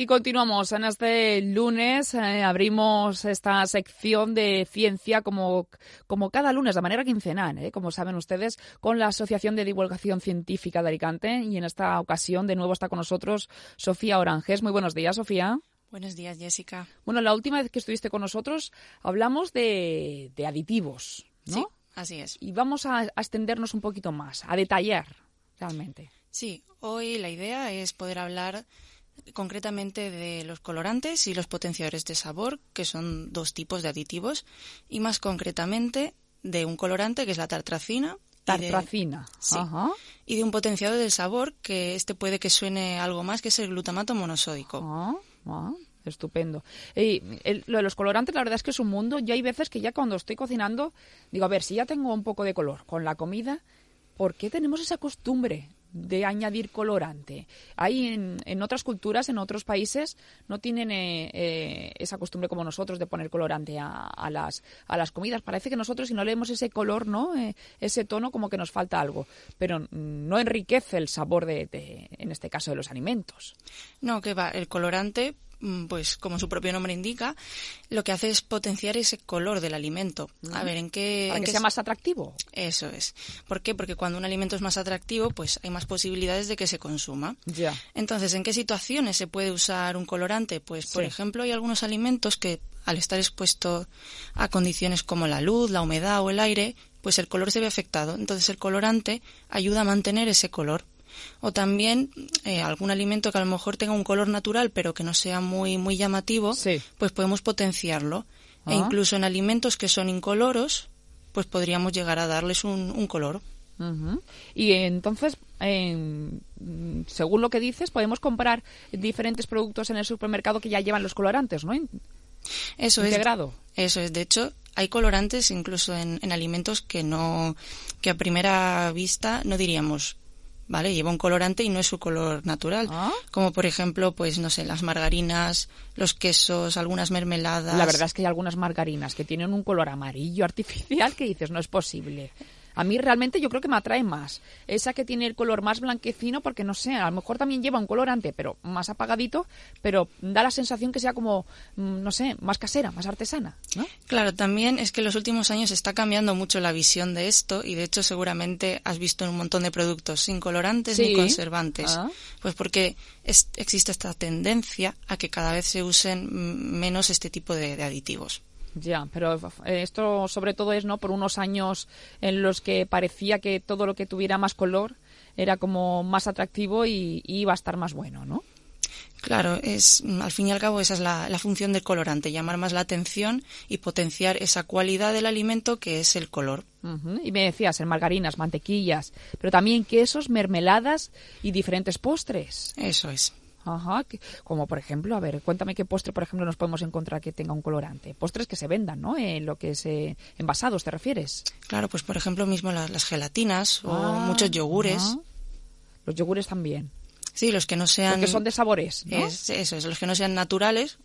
Y continuamos en este lunes. Eh, abrimos esta sección de ciencia como, como cada lunes, de manera quincenal, eh, como saben ustedes, con la Asociación de Divulgación Científica de Alicante. Y en esta ocasión, de nuevo, está con nosotros Sofía Oranges. Muy buenos días, Sofía. Buenos días, Jessica. Bueno, la última vez que estuviste con nosotros hablamos de, aditivos, ¿no? Sí, así es. Y vamos a, a extendernos un poquito más, a detallar realmente. Sí, hoy la idea es poder hablar concretamente de los colorantes y los potenciadores de sabor, que son dos tipos de aditivos, y más concretamente de un colorante que es la tartracina. Tartracina. Y de, y de un potenciador de sabor que este puede que suene algo más, que es el glutamato monosódico. Ah, ah, estupendo. Y lo de los colorantes, la verdad es que es un mundo. Yo hay veces que ya cuando estoy cocinando, digo, a ver, si ya tengo un poco de color con la comida, ¿por qué tenemos esa costumbre de añadir colorante. Hay en, en, otras culturas, en otros países, no tienen eh, eh, esa costumbre como nosotros de poner colorante a, a, las, a las comidas. Parece que nosotros, si no leemos ese color, ¿no? Eh, ese tono, como que nos falta algo. Pero no enriquece el sabor de, de, en este caso, de los alimentos. No, que va. El colorante pues como su propio nombre indica, lo que hace es potenciar ese color del alimento. A ver, ¿en qué... Para que sea más atractivo. Eso es. ¿Por qué? Porque cuando un alimento es más atractivo, pues hay más posibilidades de que se consuma. Ya. Entonces, ¿en qué situaciones se puede usar un colorante? Pues, por ejemplo, hay algunos alimentos que al estar expuesto a condiciones como la luz, la humedad o el aire, pues el color se ve afectado. Entonces, el colorante ayuda a mantener ese color o también eh, algún alimento que a lo mejor tenga un color natural pero que no sea muy muy llamativo, pues podemos potenciarlo. E ah. incluso en alimentos que son incoloros, pues podríamos llegar a darles un, color. Y entonces, según lo que dices, podemos comprar diferentes productos en el supermercado que ya llevan los colorantes, ¿no? Eso Integrado. es. Eso es. De hecho, hay colorantes incluso en, en, alimentos que no, que a primera vista no diríamos, ¿vale? Lleva un colorante y no es su color natural. ¿Ah? Como por ejemplo, pues no sé, las margarinas, los quesos, algunas mermeladas. La verdad es que hay algunas margarinas que tienen un color amarillo artificial que dices, no es posible. A mí realmente yo creo que me atrae más. Esa que tiene el color más blanquecino, porque no sé, a lo mejor también lleva un colorante, pero más apagadito, pero da la sensación que sea como, mm, no sé, más casera, más artesana. ¿no? Claro, también es que en los últimos años está cambiando mucho la visión de esto y de hecho seguramente has visto un montón de productos sin colorantes ni conservantes. Ah. Pues porque existe esta tendencia a que cada vez se usen menos este tipo de aditivos. Ya, pero eh, esto sobre todo es no por unos años en los que parecía que todo lo que tuviera más color era como más atractivo y, iba a estar más bueno, ¿no? Claro, es al fin y al cabo esa es la, función del colorante, llamar más la atención y potenciar esa cualidad del alimento que es el color. Y me decías, en margarinas, mantequillas, pero también quesos, mermeladas y diferentes postres. Eso es. Ajá, como por ejemplo, a ver, cuéntame qué postre, por ejemplo, nos podemos encontrar que tenga un colorante. Postres que se vendan, ¿no? En lo que es eh, envasados, ¿te refieres? Claro, pues por ejemplo mismo las, gelatinas o ah, muchos yogures. Los yogures también. Sí, los que no sean... que son de sabores, ¿no? eso es, los que no sean naturales,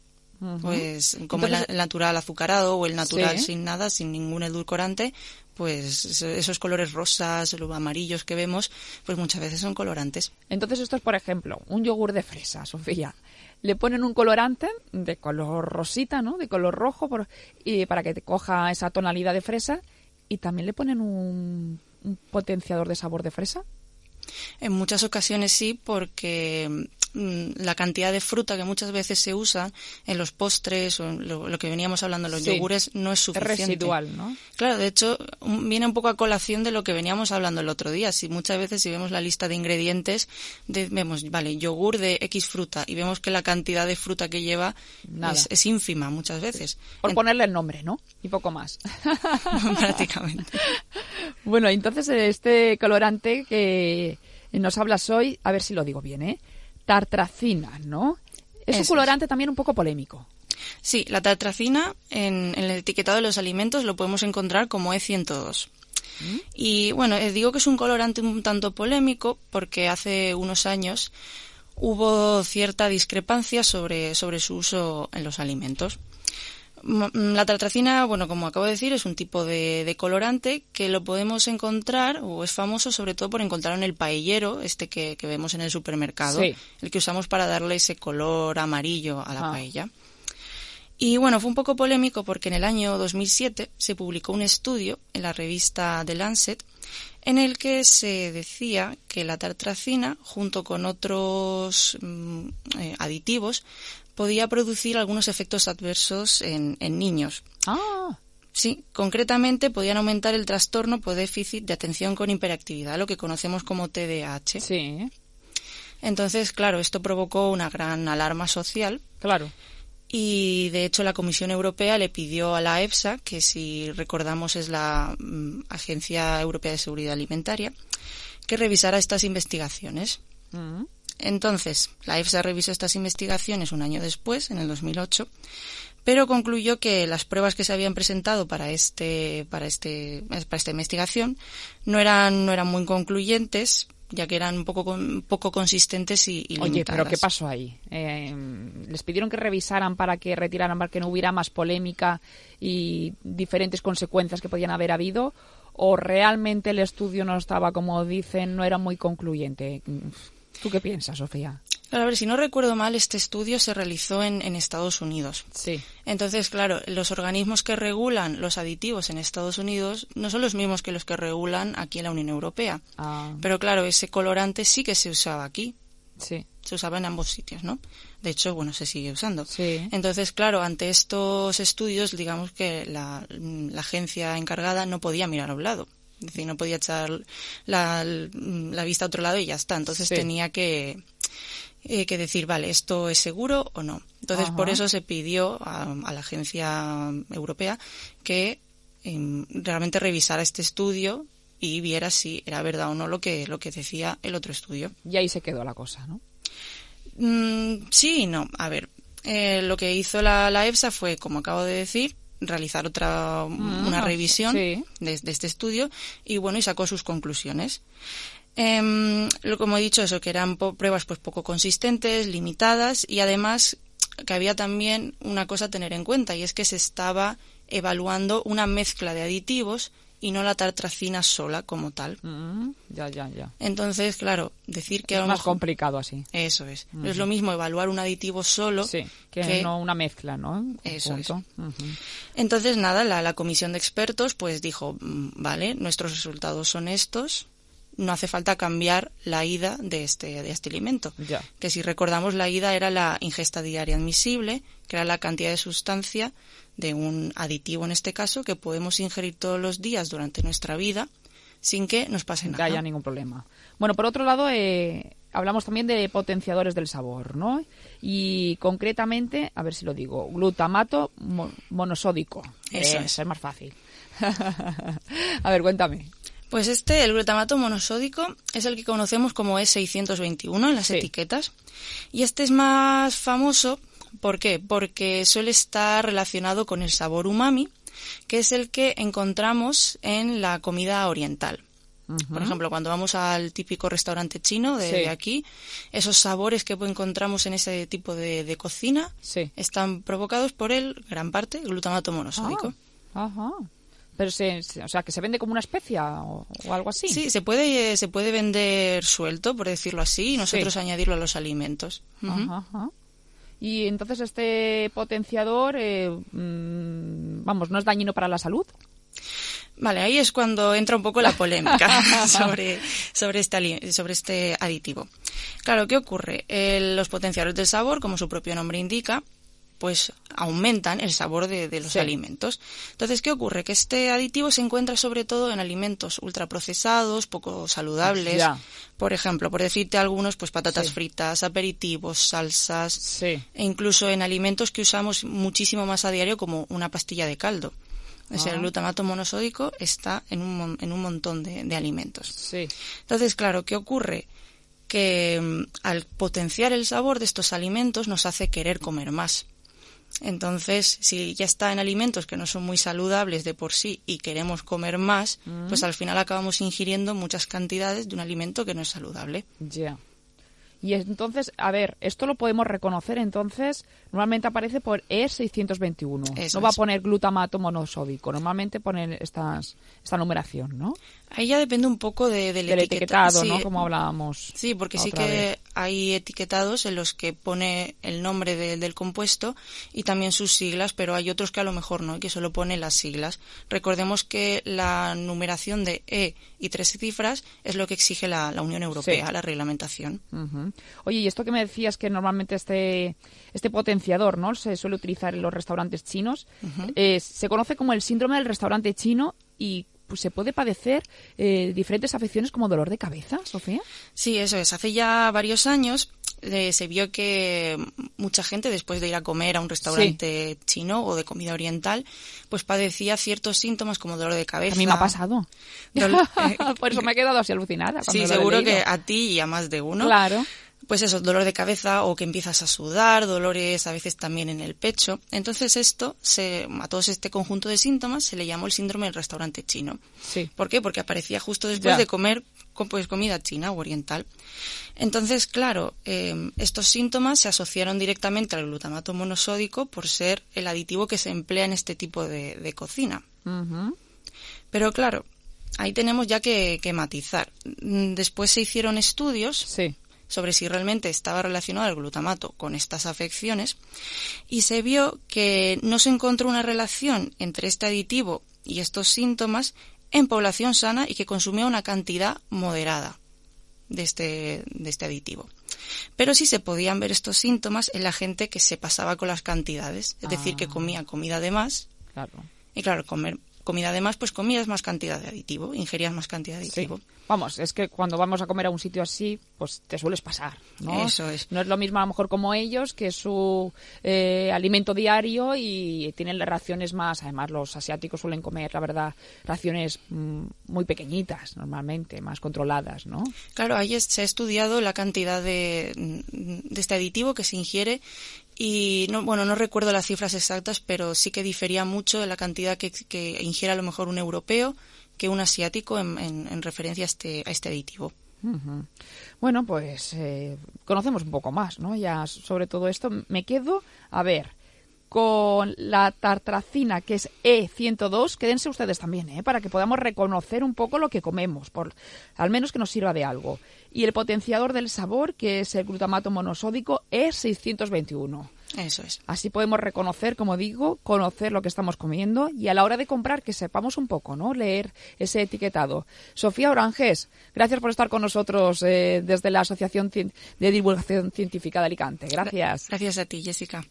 pues como el natural azucarado o el natural sin nada, sin ningún edulcorante, pues esos colores rosas, los amarillos que vemos, pues muchas veces son colorantes. Entonces esto es, por ejemplo, un yogur de fresa, Sofía. Le ponen un colorante de color rosita, ¿no? De color rojo, y para que te coja esa tonalidad de fresa. Y también le ponen un potenciador de sabor de fresa. En muchas ocasiones sí, porque la cantidad de fruta que muchas veces se usa en los postres o en lo, que veníamos hablando, los yogures, no es suficiente. Es residual, ¿no? Claro, de hecho, viene un poco a colación de lo que veníamos hablando el otro día. Si muchas veces si vemos la lista de ingredientes, vemos, vale, yogur de X fruta y vemos que la cantidad de fruta que lleva es, ínfima muchas veces. Por ponerle el nombre, ¿no? Y poco más. Prácticamente. bueno, entonces este colorante que nos hablas hoy, a ver si lo digo bien, ¿eh? Tartracina, ¿no? Es un colorante también un poco polémico. Sí, la tartracina en, el etiquetado de los alimentos lo podemos encontrar como E102. ¿Mm? Y bueno, eh, digo que es un colorante un tanto polémico porque hace unos años hubo cierta discrepancia sobre, sobre su uso en los alimentos. La tartracina, bueno, como acabo de decir, es un tipo de, colorante que lo podemos encontrar, o es famoso sobre todo por encontrarlo en el paellero, este que, vemos en el supermercado, el que usamos para darle ese color amarillo a la ah. paella. Y bueno, fue un poco polémico porque en el año 2007 se publicó un estudio en la revista The Lancet en el que se decía que la tartracina, junto con otros mm, eh, aditivos, podía producir algunos efectos adversos en, niños. Ah. Sí, concretamente podían aumentar el trastorno por déficit de atención con hiperactividad, lo que conocemos como TDAH. Sí. Entonces, claro, esto provocó una gran alarma social. Claro. Y de hecho la Comisión Europea le pidió a la EFSA, que si recordamos es la mm, Agencia Europea de Seguridad Alimentaria, que revisara estas investigaciones. Mm. Entonces, la EFSA revisó estas investigaciones un año después, en el 2008, pero concluyó que las pruebas que se habían presentado para este para este para esta investigación no eran no eran muy concluyentes ya que eran un poco poco consistentes y, y Oye, pero ¿qué pasó ahí? Eh, ¿Les pidieron que revisaran para que retiraran, para que no hubiera más polémica y diferentes consecuencias que podían haber habido? ¿O realmente el estudio no estaba, como dicen, no era muy concluyente? ¿Tú qué piensas, Sofía? A ver, si no recuerdo mal, este estudio se realizó en, Estados Unidos. Sí. Entonces, claro, los organismos que regulan los aditivos en Estados Unidos no son los mismos que los que regulan aquí en la Unión Europea. Ah. Pero claro, ese colorante sí que se usaba aquí. Sí. Se usaba en ambos sitios, ¿no? De hecho, bueno, se sigue usando. Sí. Entonces, claro, ante estos estudios, digamos que la, la agencia encargada no podía mirar a un lado. Es decir, no podía echar la, la vista a otro lado y ya está. Entonces tenía que, eh, que decir, vale, ¿esto es seguro o no? Entonces, por eso se pidió a, la agencia europea que em, realmente revisara este estudio y viera si era verdad o no lo que, lo que decía el otro estudio. Y ahí se quedó la cosa, ¿no? Mm, sí y no. A ver, eh, lo que hizo la, la EFSA fue, como acabo de decir, realizar otra mm, una revisión de, este estudio y bueno y sacó sus conclusiones eh, como he dicho eso que eran pruebas pues poco consistentes limitadas y además que había también una cosa a tener en cuenta y es que se estaba evaluando una mezcla de aditivos y no la tartracina sola como tal. Mm, ya, ya, ya. Entonces, claro, decir que... Es más complicado así. Eso es. No es lo mismo evaluar un aditivo solo que, no una mezcla, ¿no? Eso es. Entonces, nada, la, la comisión de expertos pues dijo, mm, vale, nuestros resultados son estos, no hace falta cambiar la ida de este, de este alimento. Ya. Que si recordamos, la ida era la ingesta diaria admisible, que era la cantidad de sustancia de un aditivo en este caso que podemos ingerir todos los días durante nuestra vida sin que nos pase nada. Que haya ningún problema. Bueno, por otro lado, eh, hablamos también de potenciadores del sabor, ¿no? Y concretamente, a ver si lo digo, glutamato monosódico. Eso es. es más fácil. a ver, cuéntame. Pues este, el glutamato monosódico, es el que conocemos como E621 en las etiquetas. Y este es más famoso ¿Por qué? Porque suele estar relacionado con el sabor umami, que es el que encontramos en la comida oriental. Por ejemplo, cuando vamos al típico restaurante chino de, aquí, esos sabores que encontramos en ese tipo de, cocina están provocados por el, gran parte, glutamato monosódico. Ah, ajá. Pero se, o sea, que se vende como una especia o, algo así. Sí, se puede, se puede vender suelto, por decirlo así, y nosotros añadirlo a los alimentos. ajá. Y entonces este potenciador, eh, mm, vamos, ¿no es dañino para la salud? Vale, ahí es cuando entra un poco la polémica sobre, sobre, este, sobre este aditivo. Claro, ¿qué ocurre? los potenciadores del sabor, como su propio nombre indica, pues aumentan el sabor de, los alimentos. Entonces, ¿qué ocurre? Que este aditivo se encuentra sobre todo en alimentos ultraprocesados, poco saludables. Por ejemplo, por decirte algunos, pues patatas fritas, aperitivos, salsas, e incluso en alimentos que usamos muchísimo más a diario como una pastilla de caldo. O sea, el ah. glutamato monosódico está en un, en un montón de, de alimentos. Entonces, claro, ¿qué ocurre? Que mm, al potenciar el sabor de estos alimentos nos hace querer comer más. Entonces, si ya está en alimentos que no son muy saludables de por sí y queremos comer más, pues al final acabamos ingiriendo muchas cantidades de un alimento que no es saludable. Ya. Y entonces, a ver, esto lo podemos reconocer, entonces, normalmente aparece por E621. no va a poner glutamato monosódico, normalmente pone estas, esta numeración, ¿no? Ahí ya depende un poco de, del, etiquetado, ¿no? Como hablábamos. Sí, porque sí que hay etiquetados en los que pone el nombre del compuesto y también sus siglas, pero hay otros que a lo mejor no, que solo pone las siglas. Recordemos que la numeración de E y tres cifras es lo que exige la, Unión Europea, la reglamentación. Oye, y esto que me decías que normalmente este, este potenciador no se suele utilizar en los restaurantes chinos, eh, se conoce como el síndrome del restaurante chino y pues se puede padecer eh, diferentes afecciones como dolor de cabeza, Sofía. Sí, eso es. Hace ya varios años eh, se vio que mucha gente después de ir a comer a un restaurante chino o de comida oriental, pues padecía ciertos síntomas como dolor de cabeza. A mí me ha pasado. Por eso me he quedado así alucinada. Sí, seguro que a ti y a más de uno. Claro pues eso, dolor de cabeza o que empiezas a sudar, dolores a veces también en el pecho. Entonces esto, se, a todo este conjunto de síntomas se le llamó el síndrome del restaurante chino. Sí. ¿Por qué? Porque aparecía justo después de comer pues, comida china o oriental. Entonces, claro, em, estos síntomas se asociaron directamente al glutamato monosódico por ser el aditivo que se emplea en este tipo de, cocina. Pero claro, ahí tenemos ya que, que matizar. Después se hicieron estudios sí sobre si realmente estaba relacionado el glutamato con estas afecciones y se vio que no se encontró una relación entre este aditivo y estos síntomas en población sana y que consumía una cantidad moderada de este, de este aditivo. Pero sí se podían ver estos síntomas en la gente que se pasaba con las cantidades, es decir, que ah. comía comida de más. Y claro, comer comida de más, pues comías más cantidad de aditivo, ingerías más cantidad de aditivo. Vamos, es que cuando vamos a comer a un sitio así, pues te sueles pasar, ¿no? Eso es. No es lo mismo a lo mejor como ellos, que es su eh, alimento diario y tienen las raciones más, además los asiáticos suelen comer, la verdad, raciones mm, muy pequeñitas normalmente, más controladas, ¿no? Claro, ahí se ha estudiado la cantidad de, de este aditivo que se ingiere y no, bueno, no recuerdo las cifras exactas, pero sí que difería mucho de la cantidad que, que ingiere a lo mejor un europeo que un asiático en, en, referencia a este, a este aditivo. Bueno, pues eh, conocemos un poco más, ¿no? Ya sobre todo esto me quedo, a ver, con la tartracina, que es E102, quédense ustedes también, ¿eh? para que podamos reconocer un poco lo que comemos, por, al menos que nos sirva de algo. Y el potenciador del sabor, que es el glutamato monosódico, E621. Eso es. Así podemos reconocer, como digo, conocer lo que estamos comiendo y a la hora de comprar que sepamos un poco, ¿no? Leer ese etiquetado. Sofía Oranges, gracias por estar con nosotros eh, desde la Asociación de Divulgación Científica de Alicante. Gracias. Gracias a ti, Jessica.